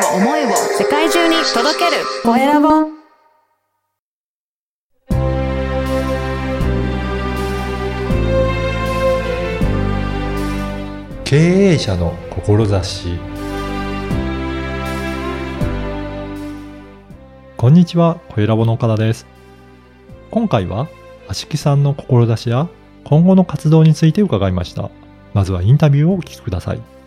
を思いを世界中に届けるコエラボ経営者の志こんにちは、コエラボの岡田です。今回は、あしきさんの志や今後の活動について伺いました。まずはインタビューをお聞きください。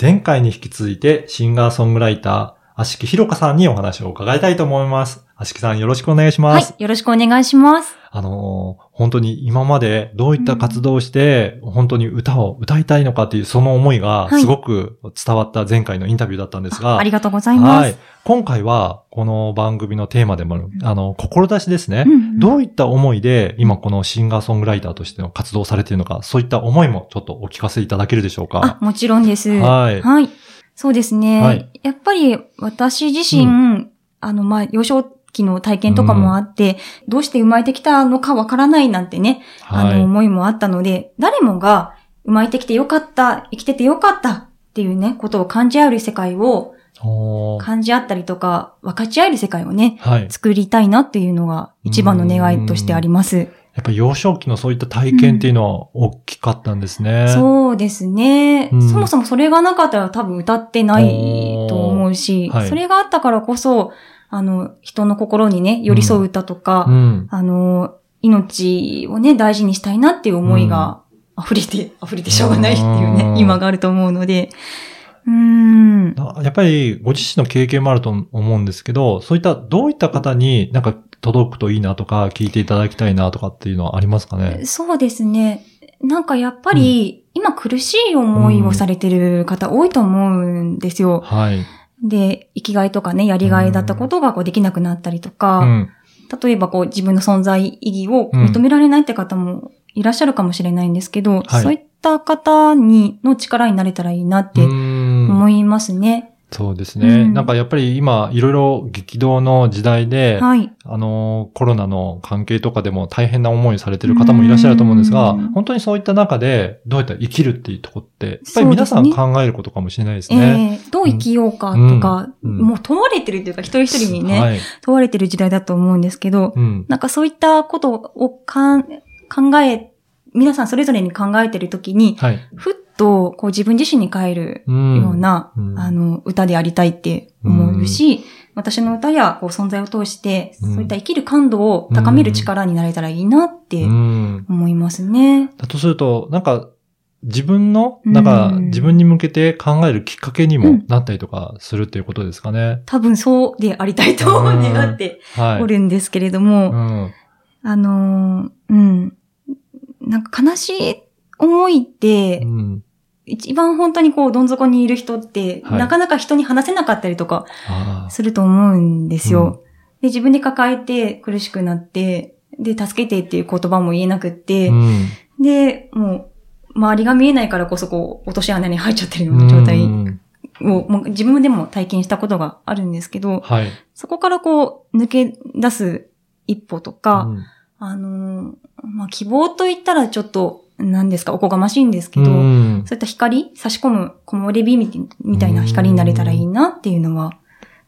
前回に引き続いてシンガーソングライター、足木ひろかさんにお話を伺いたいと思います。あしきさんよろしくお願いします。はい、よろしくお願いします。あのー本当に今までどういった活動をして、本当に歌を歌いたいのかっていうその思いがはいすごく伝わった前回のインタビューだったんですが、あありがとうございます。はい。今回はこの番組のテーマでもある、あの、志ですね。うんうんどういった思いで今このシンガーソングライターとしての活動をされているのか、そういった思いもちょっとお聞かせいただけるでしょうあか。、もちろんです。はいはい。そうですね。はいやっぱり私自身、うあの、まあ、幼少期の体験とかもあって、どうして生まれてきたのかわからないなんてね、あの、はい。思いもあったので、誰もが生まれてきてよかった、生きててよかったっていうね、ことを感じ合える世界を感じ合ったりとか、分かち合える世界をね、はい。作りたいなっていうのが一番の願いとしてあります。やっぱり幼少期のそういった体験っていうのは大きかったんですね。そうですね、うんそもそもそれがなかったら多分歌ってないと思うし、はいそれがあったからこそ、あの、人の心にね、寄り添う歌とか、うん。あの、命をね、大事にしたいなっていう思いが溢れて、溢れてしょうがないっていううんね、今があると思うので、うーん。あやっぱりご自身の経験もあると思うんですけど、そういったどういった方になんか届くといいなとか聞いていただきたいなとかっていうのはありますかね？そうですね。なんかやっぱり、今苦しい思いをされてる方多いと思うんですよ。はい。で、生きがいとかね、やりがいだったことがこうできなくなったりとか、うん。例えばこう自分の存在意義を認められないって方もいらっしゃるかもしれないんですけど、はいそういった方に、の力になれたらいいなってうん思いますね。そうですね。うんなんかやっぱり今いろいろ激動の時代で、はい。あの、コロナの関係とかでも大変な思いされてる方もいらっしゃると思うんですが、うん本当にそういった中でどうやったら生きるっていうところって、やっぱり皆さん考えることかもしれないですね。えーどう生きようかとか、うんうんもう問われてるというか、一人一人にね、はい。問われてる時代だと思うんですけど、うん。なんかそういったことをかん考え、皆さんそれぞれに考えてるときに、はい。ふっとこう自分自身に帰るうんような、うんあの、歌でありたいって思うし、私の歌やこう存在を通して、うんそういった生きる感度を高める力になれたらいいなってうん。思いますね。だとすると、なんか、自分の、なんか、うん自分に向けて考えるきっかけにもうんなったりとかするっていうことですかね。多分そうでありたいとうん願ってはい。おるんですけれども、うん。あのーうん。なんか悲しい思いって、うん。一番本当にこう、どん底にいる人って、はいなかなか人に話せなかったりとか。すると思うんですよ。うんで、自分で抱えて苦しくなって、で、助けてっていう言葉も言えなくって、うん。で、もう、周りが見えないからこそこう、落とし穴に入っちゃってるような状態を、うんもう自分でも体験したことがあるんですけど、はい。そこからこう、抜け出す一歩とか、うんあのーまあ、希望と言ったらちょっと、何ですか、おこがましいんですけど、うんそういった光、差し込む木漏れ日みみたいな光になれたらいいなっていうのは、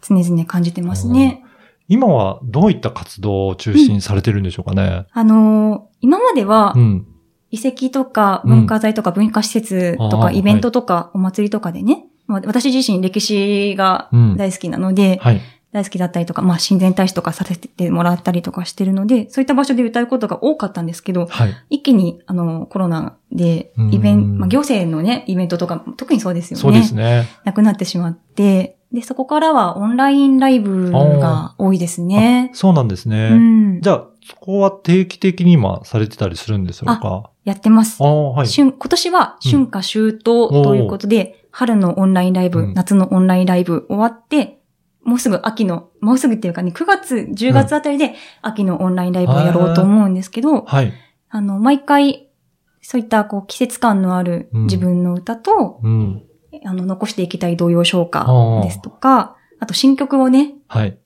常々感じてますね。今はどういった活動を中心にされてるんでしょうかね？あのー今まではう、ん。遺跡とかうん文化財とか文化施設とかイベントとかお祭りとかでね、まあ私自身歴史がうん。大好きなので、はい。大好きだったりとか、まあ親善大使とかさせてもらったりとかしてるので、そういった場所で歌うことが多かったんですけど、はい。一気にあのコロナでイベうんント、まあ行政のね、イベントとか特にそうですよね。そうですね。なくなってしまって、で、そこからはオンラインライブが多いですね。そうなんですね。うん。じゃあ、そこは定期的に今されてたりするんでしょうかやってますはい。春今年は春夏秋冬ということで、春のオンラインライブ、うん夏のオンラインライブ終わって、もうすぐ秋の、もうすぐっていうかね、9月、10月あたりで秋のオンラインライブをやろうと思うんですけど、はい。あの、毎回、そういったこう季節感のあるうん自分の歌と、うん。あの、残していきたい童謡唱歌ですとか、あと新曲をね、はい。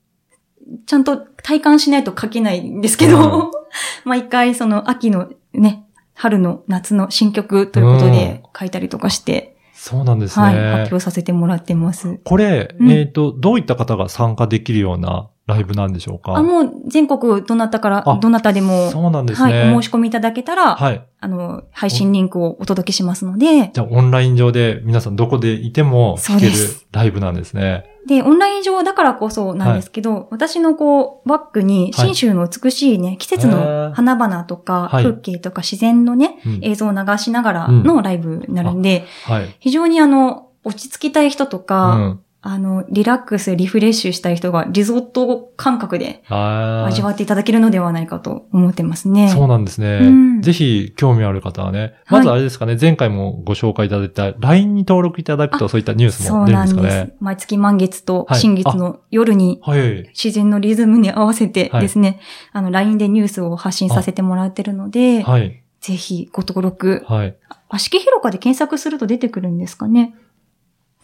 ちゃんと体感しないと書けないんですけど、毎回その秋のね、春の夏の新曲ということで書いたりとかして、そうなんですね。はい、発表させてもらってます。これ、うんえっ、と、どういった方が参加できるようなライブなんでしょうか？あ、もう全国どなたからあ、どなたでも、そうなんですはい、ね。お申し込みいただけたら、はい。あの、配信リンクをお届けしますので、じゃあ、オンライン上で皆さんどこでいてもそう聴けるライブなんですね。で、オンライン上だからこそなんですけど、私のこう、バックに、はい新州の美しいね、季節の花々とか、はい風景とか自然のね、うん映像を流しながらのライブになるんで、はい。非常にあの、落ち着きたい人とうか、ん。あの、リラックス、リフレッシュしたい人がリゾット感覚で味わっていただけるのではないかと思ってますね。そうなんですね。うんぜひ興味ある方はね、はいまずあれですかね、前回もご紹介いただいた LINE に登録いただくとあそういったニュースそうも出るんなんです。ですかね。毎月満月とはい新月の夜にはい。自然のリズムに合わせてですね、あの、LINE でニュースを発信させてもらってるので、はい。ぜひご登録。はい。あしき広場で検索すると出てくるんですかね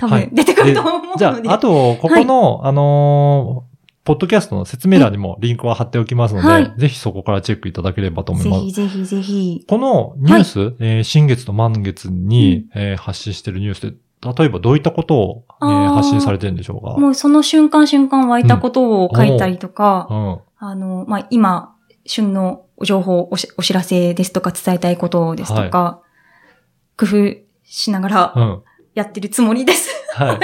多はい分出てくると思うので。じゃあ、あと、ここの、あのーポッドキャストの説明欄にもリンクを貼っておきますので、はいぜひそこからチェックいただければと思いぜます。ひぜひぜひ。このニュース、えー新月と満月に、えー発信してるニュースで、例えばどういったことを、え発信されてるんでしょうか？もうその瞬間瞬間湧いたことを書いたりとか、うん。あの、まあ、今、旬の情報おし、お知らせですとか伝えたいことですとか、工夫しながらうん。やってるつもりです。はい。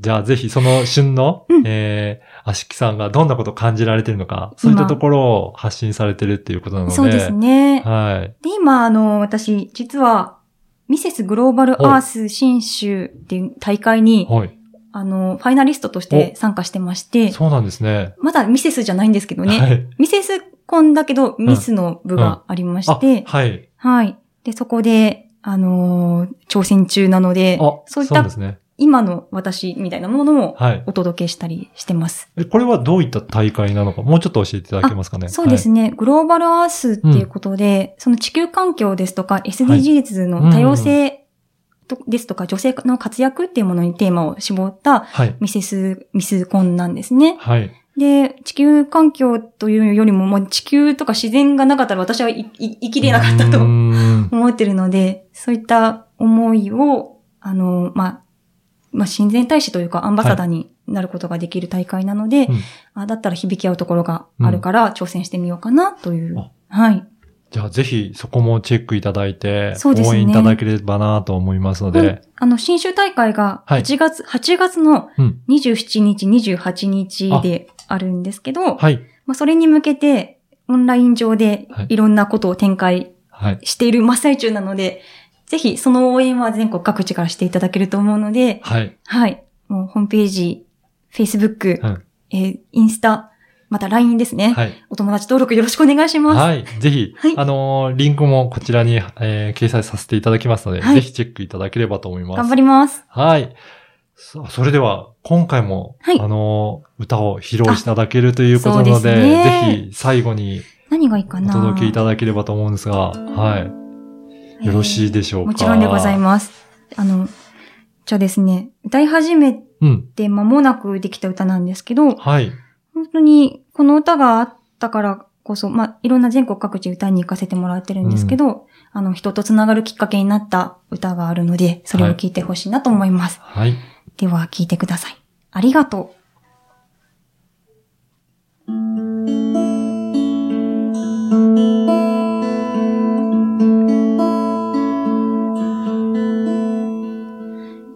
じゃあぜひその旬の、うんえー、あしきさんがどんなことを感じられてるのか、そういったところを発信されてるっていうことなので。そうですね。はい。で、今、あの、私、実は、ミセスグローバルアース新州っていう大会に、はい。あの、ファイナリストとして参加してまして、そうなんですね。まだミセスじゃないんですけどね、はい。ミセスコンだけど、ミスの部がありましあて、、はい。はい。で、そこで、あのー挑戦中なのであ、、そういった。今の私みたいなものをはい。お届けしたりしてます。えこれはどういった大会なのか、もうちょっと教えていただけますかね。そうですね。グローバルアースっていうことで、その地球環境ですとか SDGs の多様性とですとか女性の活躍っていうものにテーマを絞ったはい。ミセス、ミスコンなんですね。はい。で、地球環境というよりも、もう地球とか自然がなかったら私はいい生きれなかったと思ってるので、そういった思いを、あの、まあ、まあ、親善大使というかアンバサダーになることができる大会なので、うん。あだったら響き合うところがあるから挑戦してみようかなという。あ。はい。じゃあぜひそこもチェックいただいて、ね応援いただければなと思いますので。あの、新州大会がはい8月、8月のうん。27日、28日であるんですけど、はい。まあ、それに向けて、オンライン上ではいいろんなことを展開はい。している真っ最中なので、ぜひその応援は全国各地からしていただけると思うので、はい。はい。もうホームページ、Facebook、うんえーインスタ、また LINE ですね。はい。お友達登録よろしくお願いします。はい。ぜひ、はいあのーリンクもこちらに、えー掲載させていただきますので、はいぜひチェックいただければと思います。頑張ります。はい。それでは、今回も、はいあのー歌を披露していただけるということなので、ですねぜひ最後に何がいいかおな届けいただければと思うんですが、はい。よろしいでしょうか、もちろんでございます。あの、じゃあですね、歌い始めうん。て間もなくできた歌なんですけど、はい。本当にこの歌があったからこそ、まあ、いろんな全国各地歌いに行かせてもらってるんですけど、あの、人とつながるきっかけになった歌があるので、それを聞いてほしいなと思います。はい。では、聞いてください。ありがとう。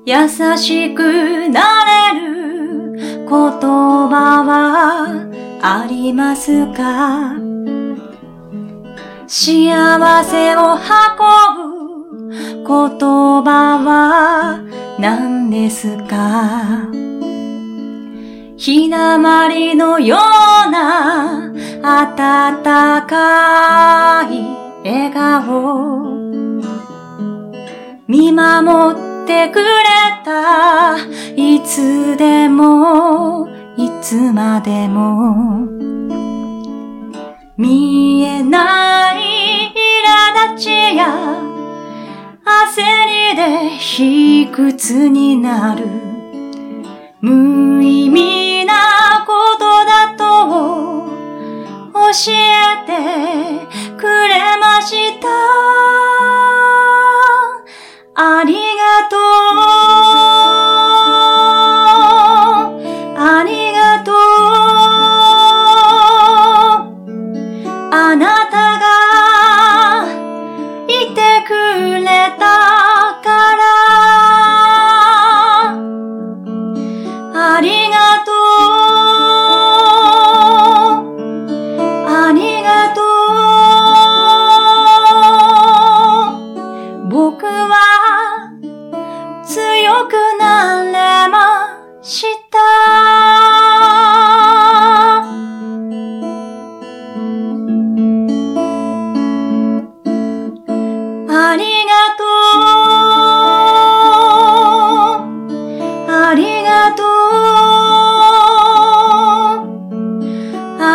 優しくな言葉はありますか？幸せを運ぶ言葉は何ですか？ひなまりのような温かい笑顔。見守ってってくれた。いつでもいつまでも。見えない苛立ちや焦りで卑屈になる。無意味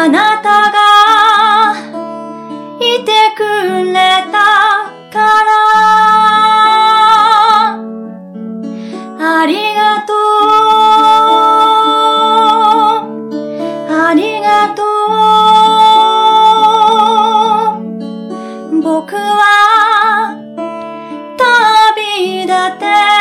あなたがいてくれたから。ありがとう。ありがとう。僕は旅立て。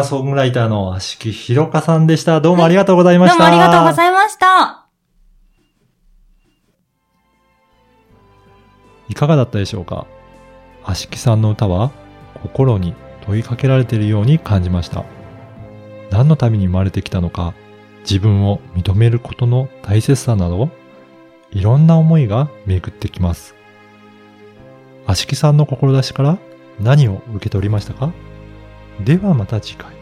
ーソングライターの足木ひろかさんでした。どうもありがとうございました。どうもありがとうございました。いかがだったでしょうか？足木さんの歌は心に問いかけられているように感じました。何のために生まれてきたのか、自分を認めることの大切さなど、いろんな思いが巡ってきます。足木さんの志から何を受け取りましたか？ではまた次回。